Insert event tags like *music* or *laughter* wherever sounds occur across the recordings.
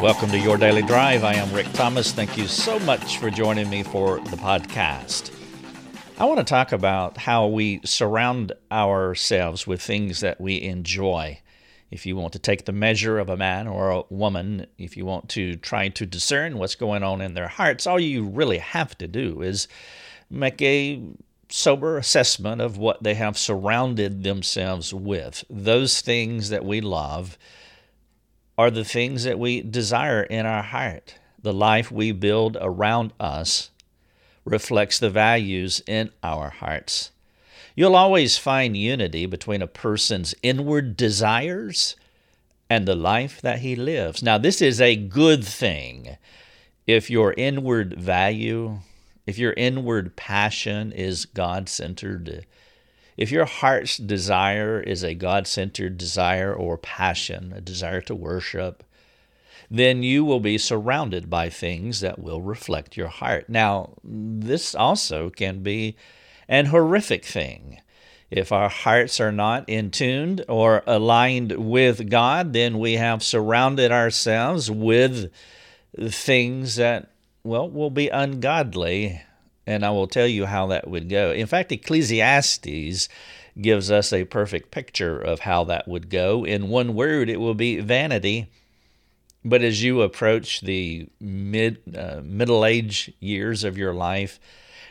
Welcome to Your Daily Drive. I am Rick Thomas. Thank you so much for joining me for the podcast. I want to talk about how we surround ourselves with things that we enjoy. If you want to take the measure of a man or a woman, if you want to try to discern what's going on in their hearts, all you really have to do is make a sober assessment of what they have surrounded themselves with. Those things that we love are the things that we desire in our heart. The life we build around us reflects the values in our hearts. You'll always find unity between a person's inward desires and the life that he lives. Now, this is a good thing. If your inward value, if your inward passion is God centered, if your heart's desire is a God centered desire or passion, a desire to worship, then you will be surrounded by things that will reflect your heart. Now, this also can be an horrific thing. If our hearts are not in tuned or aligned with God, then we have surrounded ourselves with things that, well, will be ungodly and I will tell you how that would go. In fact, Ecclesiastes gives us a perfect picture of how that would go. In one word, it will be vanity. But as you approach the mid uh, middle age years of your life,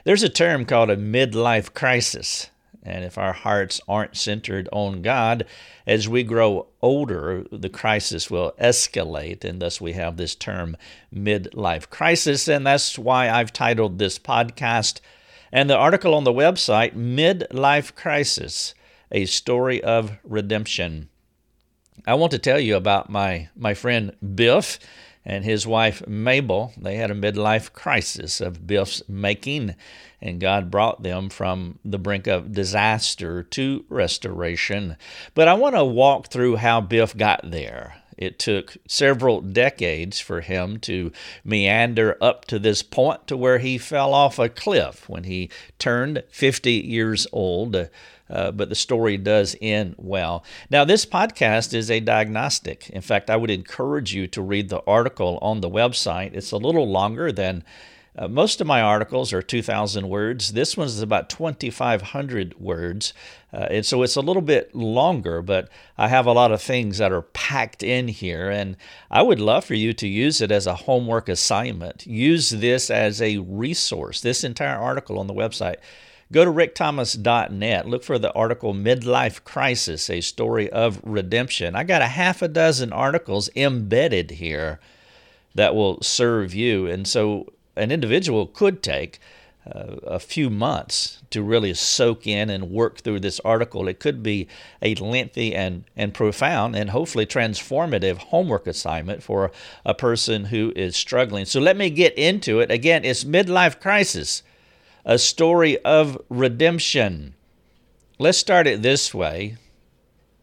there's a term called a midlife crisis. And if our hearts aren't centered on God, as we grow older, the crisis will escalate. And thus we have this term midlife crisis. And that's why I've titled this podcast and the article on the website Midlife Crisis A Story of Redemption. I want to tell you about my, my friend Biff and his wife Mabel. They had a midlife crisis of Biff's making, and God brought them from the brink of disaster to restoration. But I want to walk through how Biff got there. It took several decades for him to meander up to this point to where he fell off a cliff when he turned 50 years old uh, but the story does end well. Now, this podcast is a diagnostic. In fact, I would encourage you to read the article on the website. It's a little longer than uh, most of my articles are 2,000 words. This one is about 2,500 words. Uh, and so it's a little bit longer, but I have a lot of things that are packed in here. And I would love for you to use it as a homework assignment. Use this as a resource, this entire article on the website. Go to rickthomas.net. Look for the article Midlife Crisis, a story of redemption. I got a half a dozen articles embedded here that will serve you. And so an individual could take uh, a few months to really soak in and work through this article. It could be a lengthy and, and profound and hopefully transformative homework assignment for a person who is struggling. So let me get into it. Again, it's midlife crisis a story of redemption. Let's start it this way.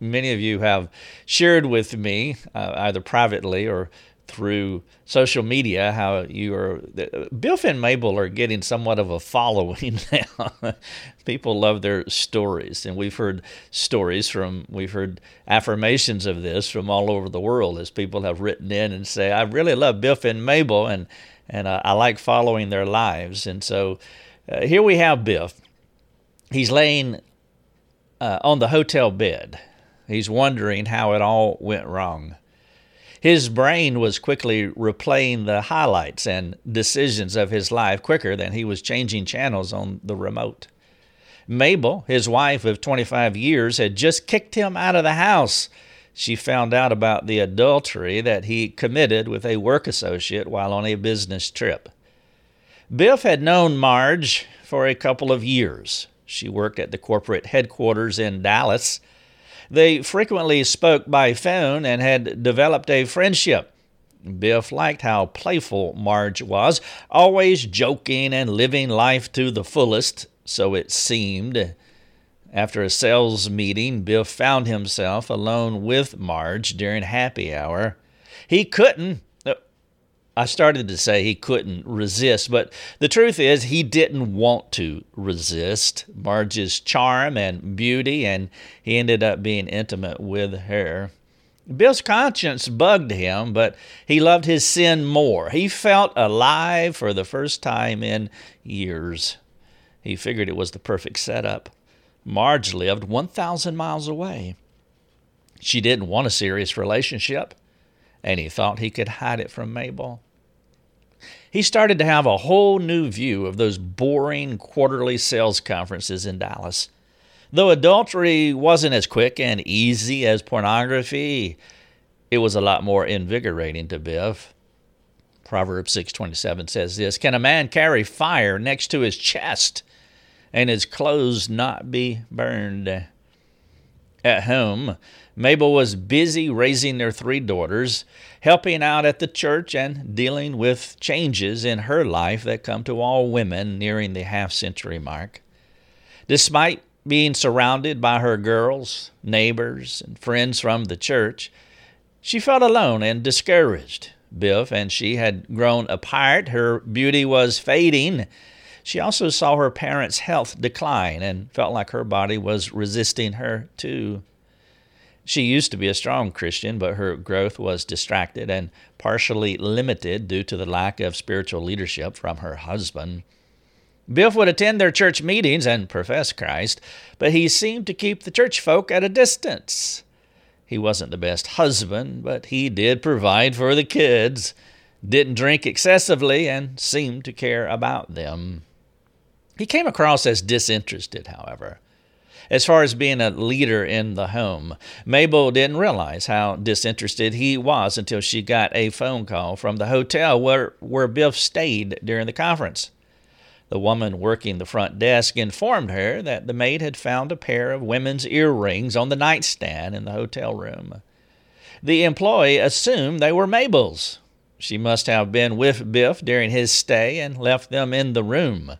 Many of you have shared with me, uh, either privately or through social media, how you are. Biff and Mabel are getting somewhat of a following *laughs* now. People love their stories, and we've heard stories from, we've heard affirmations of this from all over the world as people have written in and say, "I really love Biff and Mabel, and and uh, I like following their lives." And so uh, here we have Biff. He's laying uh, on the hotel bed. He's wondering how it all went wrong. His brain was quickly replaying the highlights and decisions of his life quicker than he was changing channels on the remote. Mabel, his wife of 25 years, had just kicked him out of the house. She found out about the adultery that he committed with a work associate while on a business trip. Biff had known Marge for a couple of years. She worked at the corporate headquarters in Dallas. They frequently spoke by phone and had developed a friendship. Biff liked how playful Marge was, always joking and living life to the fullest, so it seemed. After a sales meeting, Biff found himself alone with Marge during happy hour. He couldn't I started to say he couldn't resist, but the truth is he didn't want to resist Marge's charm and beauty, and he ended up being intimate with her. Bill's conscience bugged him, but he loved his sin more. He felt alive for the first time in years. He figured it was the perfect setup. Marge lived 1,000 miles away. She didn't want a serious relationship, and he thought he could hide it from Mabel. He started to have a whole new view of those boring quarterly sales conferences in Dallas. Though adultery wasn't as quick and easy as pornography, it was a lot more invigorating to Biff. Proverbs 6:27 says this, "Can a man carry fire next to his chest and his clothes not be burned?" At home, Mabel was busy raising their three daughters, helping out at the church, and dealing with changes in her life that come to all women nearing the half century mark. Despite being surrounded by her girls, neighbors, and friends from the church, she felt alone and discouraged. Biff and she had grown apart. Her beauty was fading. She also saw her parents' health decline and felt like her body was resisting her too. She used to be a strong Christian, but her growth was distracted and partially limited due to the lack of spiritual leadership from her husband. Biff would attend their church meetings and profess Christ, but he seemed to keep the church folk at a distance. He wasn't the best husband, but he did provide for the kids, didn't drink excessively, and seemed to care about them. He came across as disinterested, however. As far as being a leader in the home, Mabel didn't realize how disinterested he was until she got a phone call from the hotel where, where Biff stayed during the conference. The woman working the front desk informed her that the maid had found a pair of women's earrings on the nightstand in the hotel room. The employee assumed they were Mabel's. She must have been with Biff during his stay and left them in the room.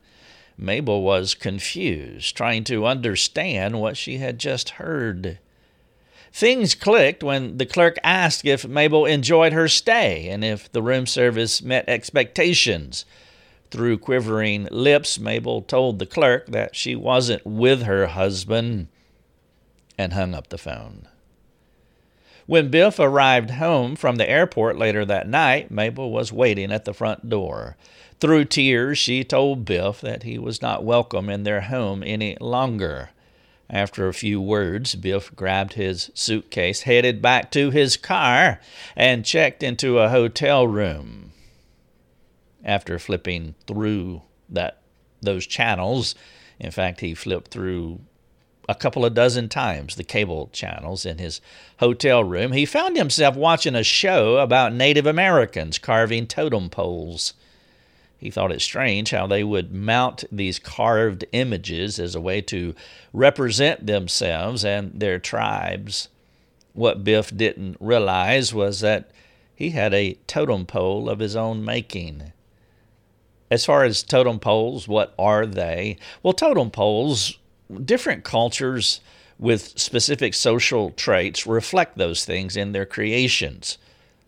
Mabel was confused, trying to understand what she had just heard. Things clicked when the clerk asked if Mabel enjoyed her stay and if the room service met expectations. Through quivering lips, Mabel told the clerk that she wasn't with her husband and hung up the phone. When Biff arrived home from the airport later that night, Mabel was waiting at the front door. Through tears, she told Biff that he was not welcome in their home any longer. After a few words, Biff grabbed his suitcase, headed back to his car, and checked into a hotel room after flipping through that those channels. In fact, he flipped through a couple of dozen times the cable channels in his hotel room. He found himself watching a show about Native Americans carving totem poles. He thought it strange how they would mount these carved images as a way to represent themselves and their tribes. What Biff didn't realize was that he had a totem pole of his own making. As far as totem poles, what are they? Well, totem poles, different cultures with specific social traits reflect those things in their creations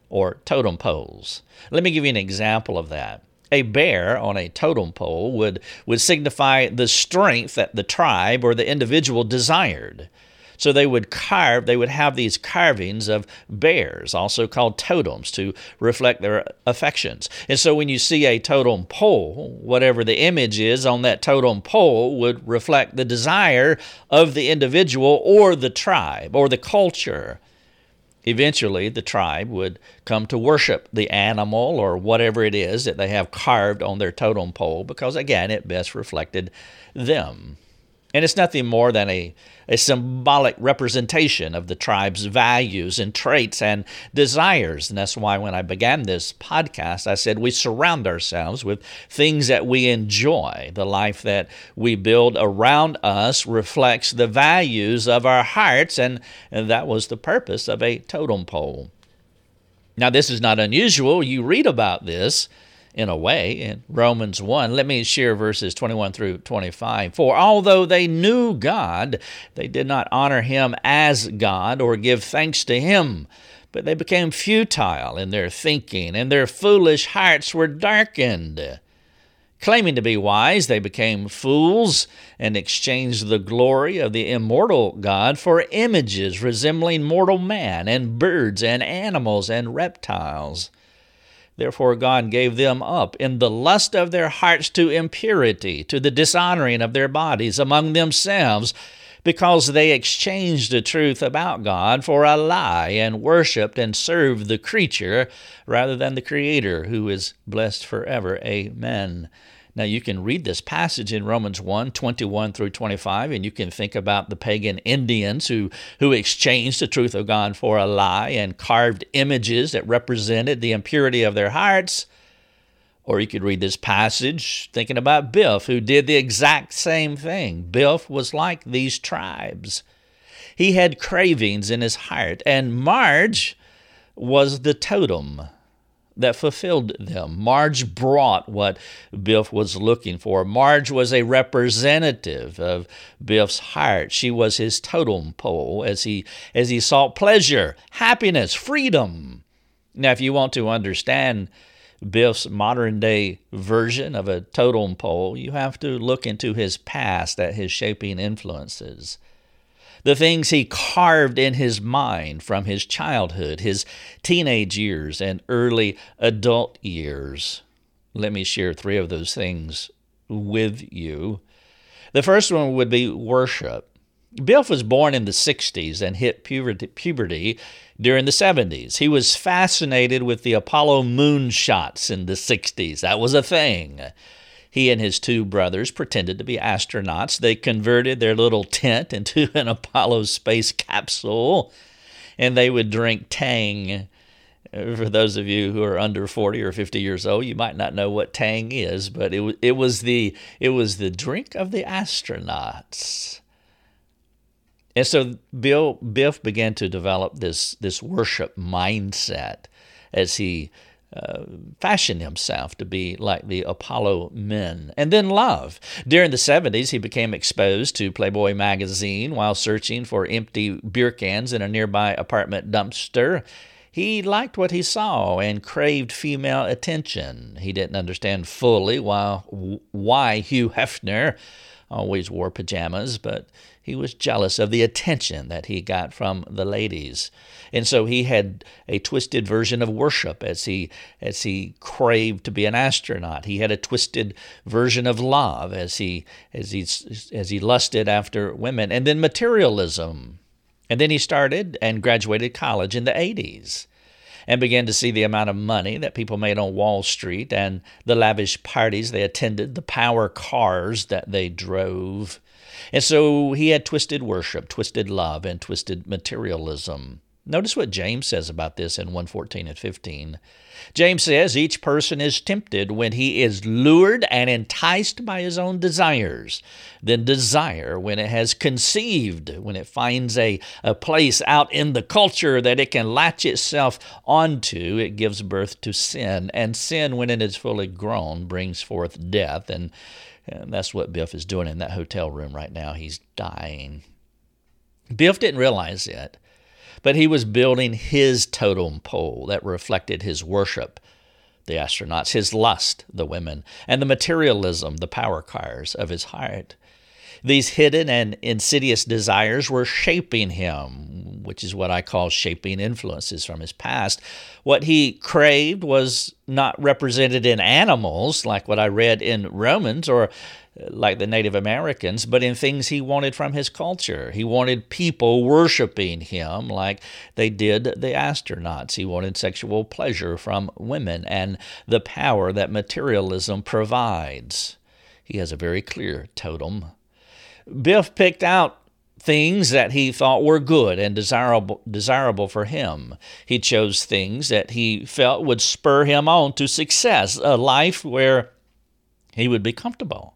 or totem poles. Let me give you an example of that. A bear on a totem pole would, would signify the strength that the tribe or the individual desired. So they would carve, they would have these carvings of bears, also called totems, to reflect their affections. And so when you see a totem pole, whatever the image is on that totem pole would reflect the desire of the individual or the tribe or the culture. Eventually, the tribe would come to worship the animal or whatever it is that they have carved on their totem pole because, again, it best reflected them. And it's nothing more than a, a symbolic representation of the tribe's values and traits and desires. And that's why when I began this podcast, I said we surround ourselves with things that we enjoy. The life that we build around us reflects the values of our hearts, and, and that was the purpose of a totem pole. Now, this is not unusual. You read about this in a way in Romans 1. Let me share verses 21 through 25. For although they knew God, they did not honor him as God or give thanks to him, but they became futile in their thinking, and their foolish hearts were darkened. Claiming to be wise, they became fools and exchanged the glory of the immortal God for images resembling mortal man and birds and animals and reptiles. Therefore, God gave them up in the lust of their hearts to impurity, to the dishonoring of their bodies among themselves, because they exchanged the truth about God for a lie and worshiped and served the creature rather than the Creator, who is blessed forever. Amen. Now, you can read this passage in Romans 1 21 through 25, and you can think about the pagan Indians who, who exchanged the truth of God for a lie and carved images that represented the impurity of their hearts. Or you could read this passage thinking about Biff, who did the exact same thing. Biff was like these tribes. He had cravings in his heart, and Marge was the totem that fulfilled them. Marge brought what Biff was looking for. Marge was a representative of Biff's heart. She was his totem pole as he as he sought pleasure, happiness, freedom. Now, if you want to understand Biff's modern day version of a totem pole, you have to look into his past at his shaping influences the things he carved in his mind from his childhood, his teenage years, and early adult years. Let me share three of those things with you. The first one would be worship. Biff was born in the 60s and hit puberty during the 70s. He was fascinated with the Apollo moon shots in the 60s. That was a thing. He and his two brothers pretended to be astronauts. They converted their little tent into *laughs* an Apollo space capsule, and they would drink Tang. For those of you who are under 40 or 50 years old, you might not know what Tang is, but it, it, was, the, it was the drink of the astronauts. And so Bill Biff began to develop this, this worship mindset as he uh, fashioned himself to be like the Apollo men. And then love. During the 70s, he became exposed to Playboy magazine while searching for empty beer cans in a nearby apartment dumpster. He liked what he saw and craved female attention. He didn't understand fully why, why Hugh Hefner always wore pajamas, but he was jealous of the attention that he got from the ladies. And so he had a twisted version of worship as he as he craved to be an astronaut. He had a twisted version of love as he as he as he lusted after women. And then materialism. And then he started and graduated college in the 80s and began to see the amount of money that people made on Wall Street and the lavish parties they attended, the power cars that they drove. And so he had twisted worship, twisted love, and twisted materialism. Notice what James says about this in 114 and 15. James says each person is tempted when he is lured and enticed by his own desires. Then desire, when it has conceived, when it finds a, a place out in the culture that it can latch itself onto, it gives birth to sin. And sin, when it is fully grown, brings forth death. And and that's what Biff is doing in that hotel room right now. He's dying. Biff didn't realize it, but he was building his totem pole that reflected his worship, the astronauts, his lust, the women, and the materialism, the power cars of his heart. These hidden and insidious desires were shaping him, which is what I call shaping influences from his past. What he craved was not represented in animals, like what I read in Romans, or like the Native Americans, but in things he wanted from his culture. He wanted people worshiping him like they did the astronauts. He wanted sexual pleasure from women and the power that materialism provides. He has a very clear totem Biff picked out things that he thought were good and desirable desirable for him. He chose things that he felt would spur him on to success, a life where he would be comfortable.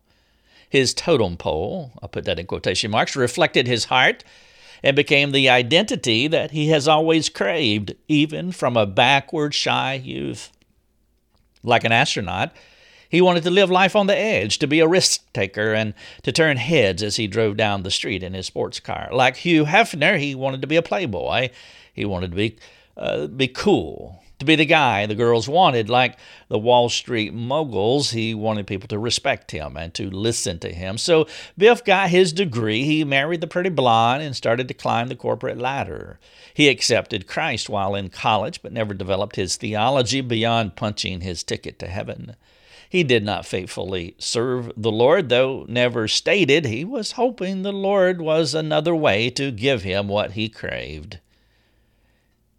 His totem pole, I'll put that in quotation marks, reflected his heart and became the identity that he has always craved, even from a backward, shy youth. Like an astronaut, he wanted to live life on the edge, to be a risk taker, and to turn heads as he drove down the street in his sports car. Like Hugh Hefner, he wanted to be a playboy. He wanted to be, uh, be cool, to be the guy the girls wanted. Like the Wall Street moguls, he wanted people to respect him and to listen to him. So Biff got his degree. He married the pretty blonde and started to climb the corporate ladder. He accepted Christ while in college, but never developed his theology beyond punching his ticket to heaven. He did not faithfully serve the Lord, though never stated he was hoping the Lord was another way to give him what he craved.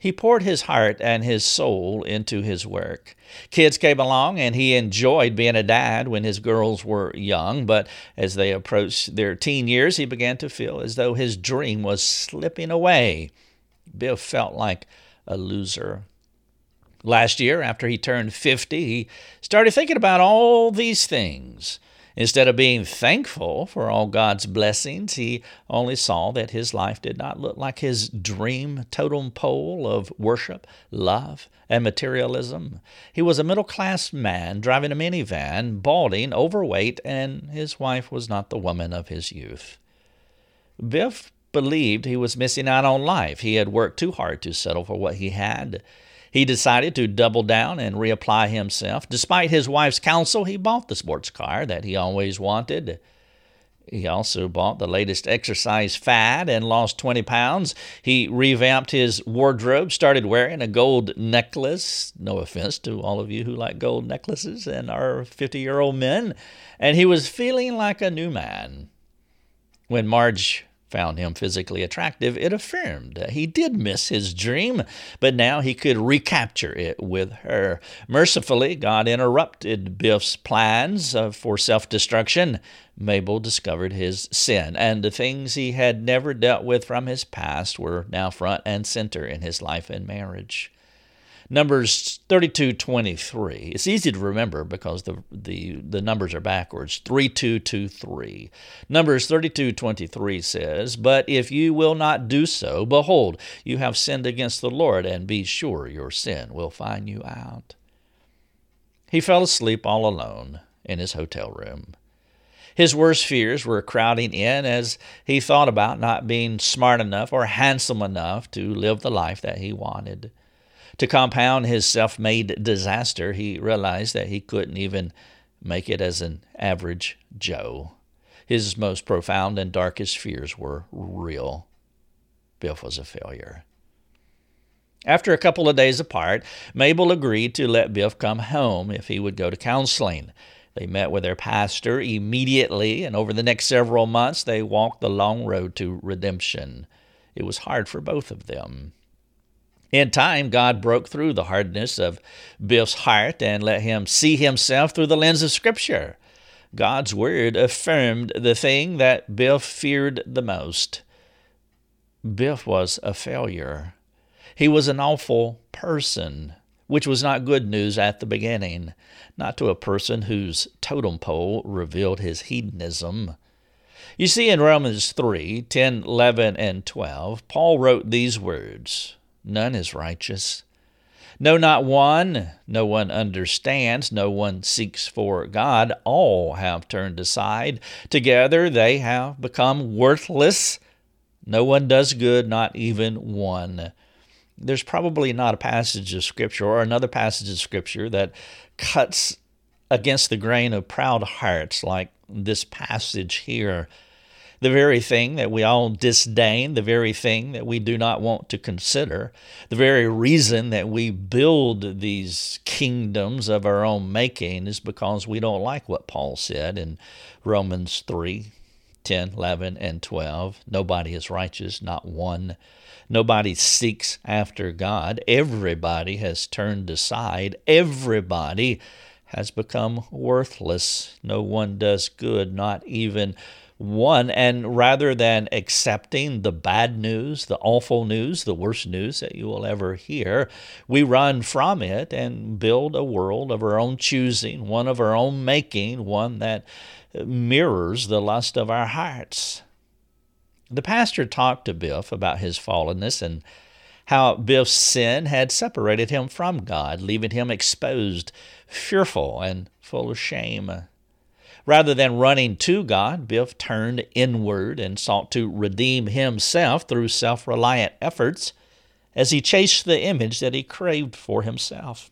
He poured his heart and his soul into his work. Kids came along, and he enjoyed being a dad when his girls were young, but as they approached their teen years, he began to feel as though his dream was slipping away. Bill felt like a loser. Last year, after he turned 50, he started thinking about all these things. Instead of being thankful for all God's blessings, he only saw that his life did not look like his dream totem pole of worship, love, and materialism. He was a middle class man driving a minivan, balding, overweight, and his wife was not the woman of his youth. Biff believed he was missing out on life. He had worked too hard to settle for what he had. He decided to double down and reapply himself. Despite his wife's counsel, he bought the sports car that he always wanted. He also bought the latest exercise fad and lost 20 pounds. He revamped his wardrobe, started wearing a gold necklace. No offense to all of you who like gold necklaces and are 50 year old men. And he was feeling like a new man. When Marge found him physically attractive, it affirmed he did miss his dream, but now he could recapture it with her. Mercifully, God interrupted Biff's plans uh, for self destruction. Mabel discovered his sin, and the things he had never dealt with from his past were now front and center in his life and marriage. Numbers 32:23. It's easy to remember because the, the, the numbers are backwards. 3223. Numbers 32:23 says, "But if you will not do so, behold, you have sinned against the Lord, and be sure your sin will find you out." He fell asleep all alone in his hotel room. His worst fears were crowding in as he thought about not being smart enough or handsome enough to live the life that he wanted. To compound his self made disaster, he realized that he couldn't even make it as an average Joe. His most profound and darkest fears were real. Biff was a failure. After a couple of days apart, Mabel agreed to let Biff come home if he would go to counseling. They met with their pastor immediately, and over the next several months, they walked the long road to redemption. It was hard for both of them. In time, God broke through the hardness of Biff's heart and let him see himself through the lens of Scripture. God's Word affirmed the thing that Biff feared the most. Biff was a failure. He was an awful person, which was not good news at the beginning, not to a person whose totem pole revealed his hedonism. You see, in Romans 3 10, 11, and 12, Paul wrote these words None is righteous. No, not one. No one understands. No one seeks for God. All have turned aside. Together they have become worthless. No one does good, not even one. There's probably not a passage of Scripture or another passage of Scripture that cuts against the grain of proud hearts like this passage here the very thing that we all disdain, the very thing that we do not want to consider, the very reason that we build these kingdoms of our own making is because we don't like what Paul said in Romans 3 10, 11, and 12. Nobody is righteous, not one. Nobody seeks after God. Everybody has turned aside. Everybody has become worthless. No one does good, not even one, and rather than accepting the bad news, the awful news, the worst news that you will ever hear, we run from it and build a world of our own choosing, one of our own making, one that mirrors the lust of our hearts. The pastor talked to Biff about his fallenness and how Biff's sin had separated him from God, leaving him exposed, fearful, and full of shame. Rather than running to God, Biff turned inward and sought to redeem himself through self reliant efforts. as he chased the image that he craved for himself.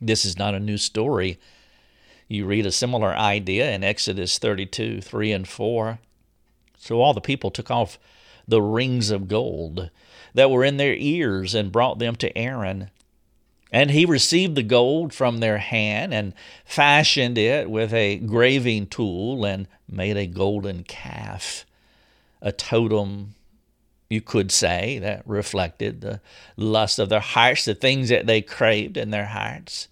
This is not a new story. You read a similar idea in Exodus 32 3 and 4. So all the people took off the rings of gold that were in their ears and brought them to Aaron. And he received the gold from their hand and fashioned it with a graving tool and made a golden calf, a totem, you could say, that reflected the lust of their hearts, the things that they craved in their hearts.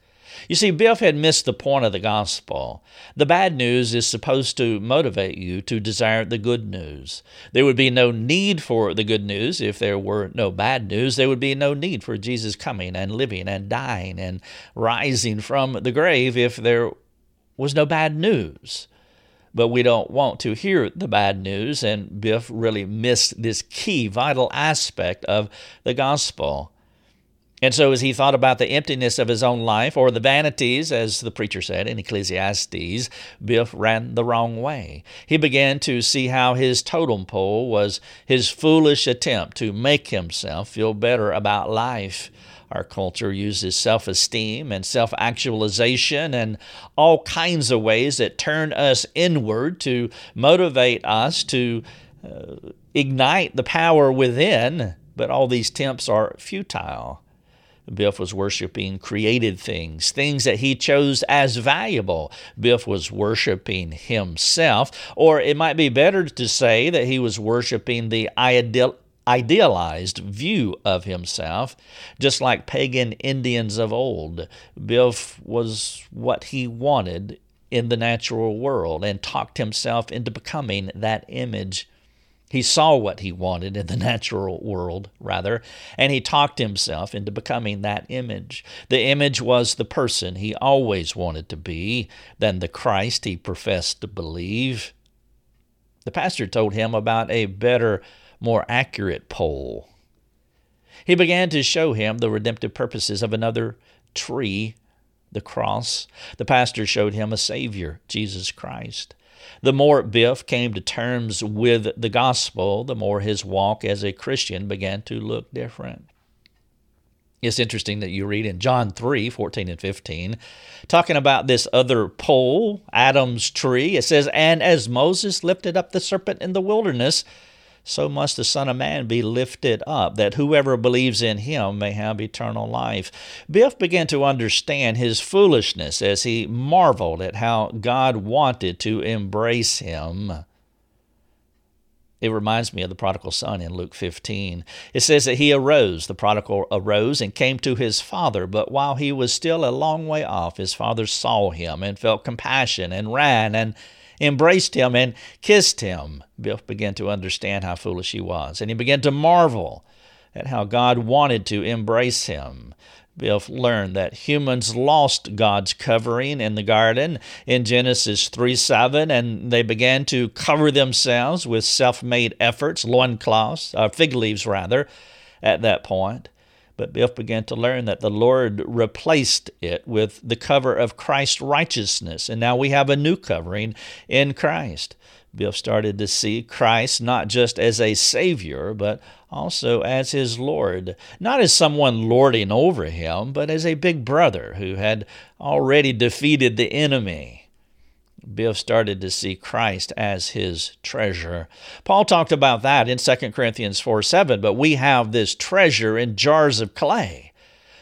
You see, Biff had missed the point of the gospel. The bad news is supposed to motivate you to desire the good news. There would be no need for the good news if there were no bad news. There would be no need for Jesus coming and living and dying and rising from the grave if there was no bad news. But we don't want to hear the bad news, and Biff really missed this key, vital aspect of the gospel. And so, as he thought about the emptiness of his own life, or the vanities, as the preacher said in Ecclesiastes, Biff ran the wrong way. He began to see how his totem pole was his foolish attempt to make himself feel better about life. Our culture uses self esteem and self actualization and all kinds of ways that turn us inward to motivate us to uh, ignite the power within, but all these attempts are futile. Biff was worshiping created things, things that he chose as valuable. Biff was worshiping himself, or it might be better to say that he was worshiping the ideal idealized view of himself, just like pagan Indians of old. Biff was what he wanted in the natural world and talked himself into becoming that image. He saw what he wanted in the *laughs* natural world, rather, and he talked himself into becoming that image. The image was the person he always wanted to be, than the Christ he professed to believe. The pastor told him about a better, more accurate pole. He began to show him the redemptive purposes of another tree, the cross. The pastor showed him a Savior, Jesus Christ. The more Biff came to terms with the gospel, the more his walk as a Christian began to look different. It's interesting that you read in John 3 14 and 15, talking about this other pole, Adam's tree. It says, And as Moses lifted up the serpent in the wilderness, so must the Son of Man be lifted up, that whoever believes in him may have eternal life. Biff began to understand his foolishness as he marveled at how God wanted to embrace him. It reminds me of the prodigal son in Luke 15. It says that he arose, the prodigal arose and came to his father, but while he was still a long way off, his father saw him and felt compassion and ran and embraced him and kissed him. Biff began to understand how foolish he was, and he began to marvel at how God wanted to embrace him. Biff learned that humans lost God's covering in the garden in Genesis 3 7, and they began to cover themselves with self made efforts, loincloths, uh, fig leaves rather, at that point. But Biff began to learn that the Lord replaced it with the cover of Christ's righteousness. And now we have a new covering in Christ. Biff started to see Christ not just as a Savior, but also as his Lord. Not as someone lording over him, but as a big brother who had already defeated the enemy. Biff started to see Christ as his treasure. Paul talked about that in 2 Corinthians 4 7, but we have this treasure in jars of clay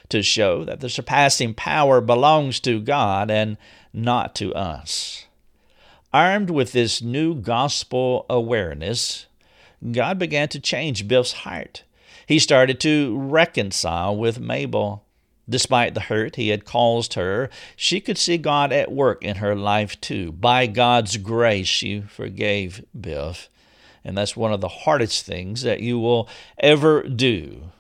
to show that the surpassing power belongs to God and not to us. Armed with this new gospel awareness, God began to change Biff's heart. He started to reconcile with Mabel. Despite the hurt he had caused her, she could see God at work in her life too. By God's grace, she forgave Biff. And that's one of the hardest things that you will ever do,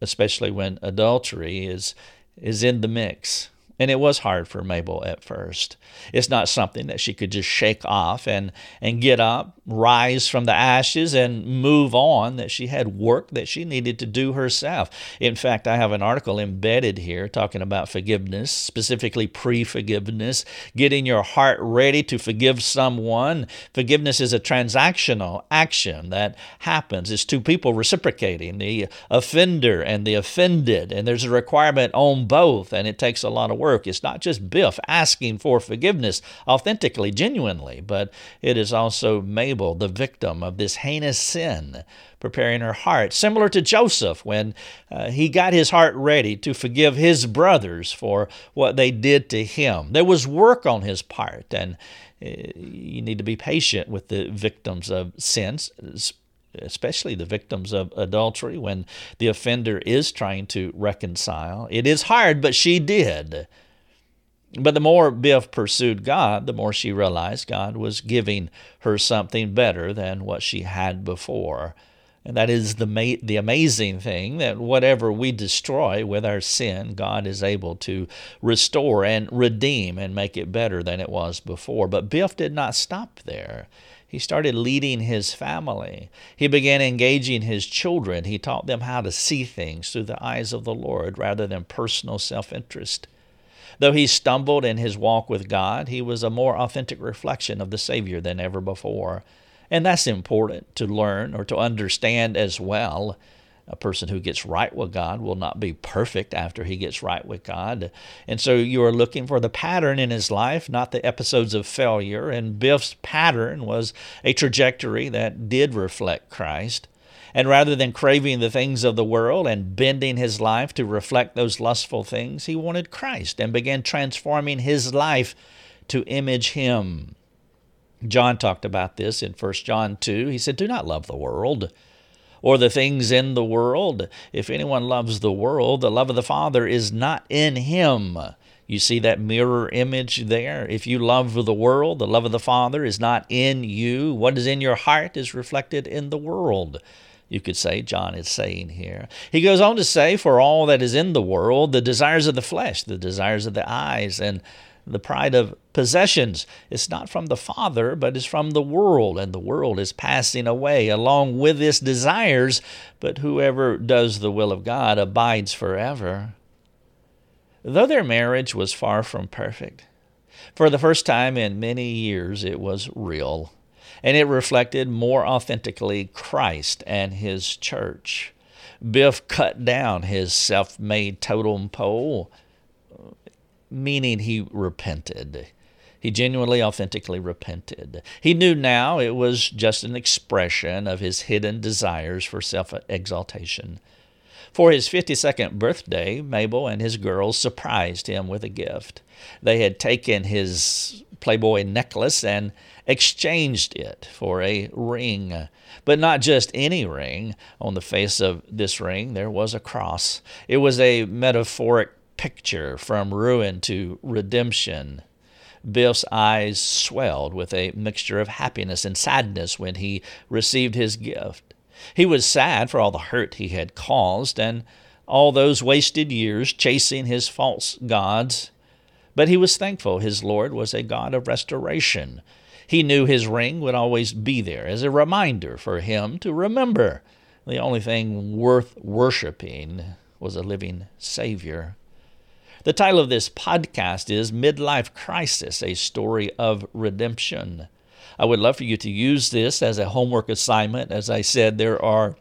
especially when adultery is, is in the mix. And it was hard for Mabel at first. It's not something that she could just shake off and, and get up, rise from the ashes, and move on, that she had work that she needed to do herself. In fact, I have an article embedded here talking about forgiveness, specifically pre forgiveness, getting your heart ready to forgive someone. Forgiveness is a transactional action that happens, it's two people reciprocating, the offender and the offended, and there's a requirement on both, and it takes a lot of work work. It's not just Biff asking for forgiveness authentically, genuinely, but it is also Mabel, the victim of this heinous sin, preparing her heart, similar to Joseph when uh, he got his heart ready to forgive his brothers for what they did to him. There was work on his part, and uh, you need to be patient with the victims of sins especially the victims of adultery, when the offender is trying to reconcile. It is hard, but she did. But the more Biff pursued God, the more she realized God was giving her something better than what she had before. And that is the, ma- the amazing thing that whatever we destroy with our sin, God is able to restore and redeem and make it better than it was before. But Biff did not stop there. He started leading his family. He began engaging his children. He taught them how to see things through the eyes of the Lord rather than personal self interest. Though he stumbled in his walk with God, he was a more authentic reflection of the Savior than ever before. And that's important to learn or to understand as well. A person who gets right with God will not be perfect after he gets right with God. And so you are looking for the pattern in his life, not the episodes of failure. And Biff's pattern was a trajectory that did reflect Christ. And rather than craving the things of the world and bending his life to reflect those lustful things, he wanted Christ and began transforming his life to image him. John talked about this in 1 John 2. He said, Do not love the world or the things in the world. If anyone loves the world, the love of the Father is not in him. You see that mirror image there? If you love the world, the love of the Father is not in you. What is in your heart is reflected in the world. You could say, John is saying here. He goes on to say, For all that is in the world, the desires of the flesh, the desires of the eyes, and the pride of possessions. It's not from the Father, but is from the world, and the world is passing away along with its desires, but whoever does the will of God abides forever. Though their marriage was far from perfect, for the first time in many years it was real, and it reflected more authentically Christ and His church. Biff cut down his self made totem pole meaning he repented. He genuinely, authentically repented. He knew now it was just an expression of his hidden desires for self exaltation. For his 52nd birthday, Mabel and his girls surprised him with a gift. They had taken his Playboy necklace and exchanged it for a ring. But not just any ring. On the face of this ring, there was a cross. It was a metaphoric picture from ruin to redemption. Biff's eyes swelled with a mixture of happiness and sadness when he received his gift. He was sad for all the hurt he had caused and all those wasted years chasing his false gods. But he was thankful his Lord was a God of restoration. He knew his ring would always be there as a reminder for him to remember the only thing worth worshiping was a living Savior. The title of this podcast is Midlife Crisis A Story of Redemption. I would love for you to use this as a homework assignment. As I said, there are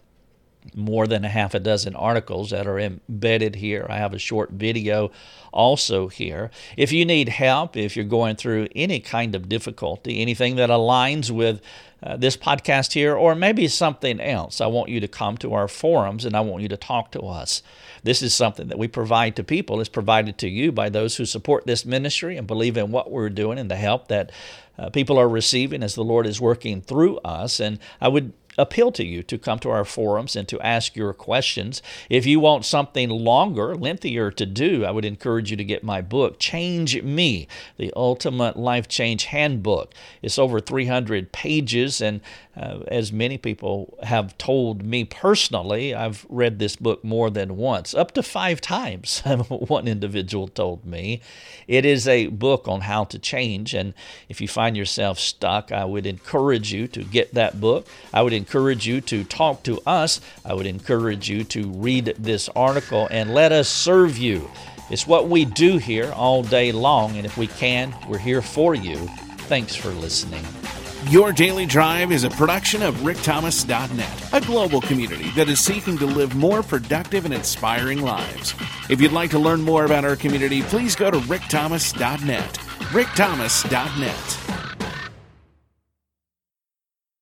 more than a half a dozen articles that are embedded here. I have a short video also here. If you need help, if you're going through any kind of difficulty, anything that aligns with uh, this podcast here, or maybe something else, I want you to come to our forums and I want you to talk to us. This is something that we provide to people. It's provided to you by those who support this ministry and believe in what we're doing and the help that uh, people are receiving as the Lord is working through us. And I would appeal to you to come to our forums and to ask your questions. If you want something longer, lengthier to do, I would encourage you to get my book, Change Me, the Ultimate Life Change Handbook. It's over 300 pages, and uh, as many people have told me personally, I've read this book more than once, up to five times, *laughs* one individual told me. It is a book on how to change, and if you find yourself stuck, I would encourage you to get that book. I would encourage you to talk to us. I would encourage you to read this article and let us serve you. It's what we do here all day long, and if we can, we're here for you. Thanks for listening. Your Daily Drive is a production of RickThomas.net, a global community that is seeking to live more productive and inspiring lives. If you'd like to learn more about our community, please go to RickThomas.net. RickThomas.net.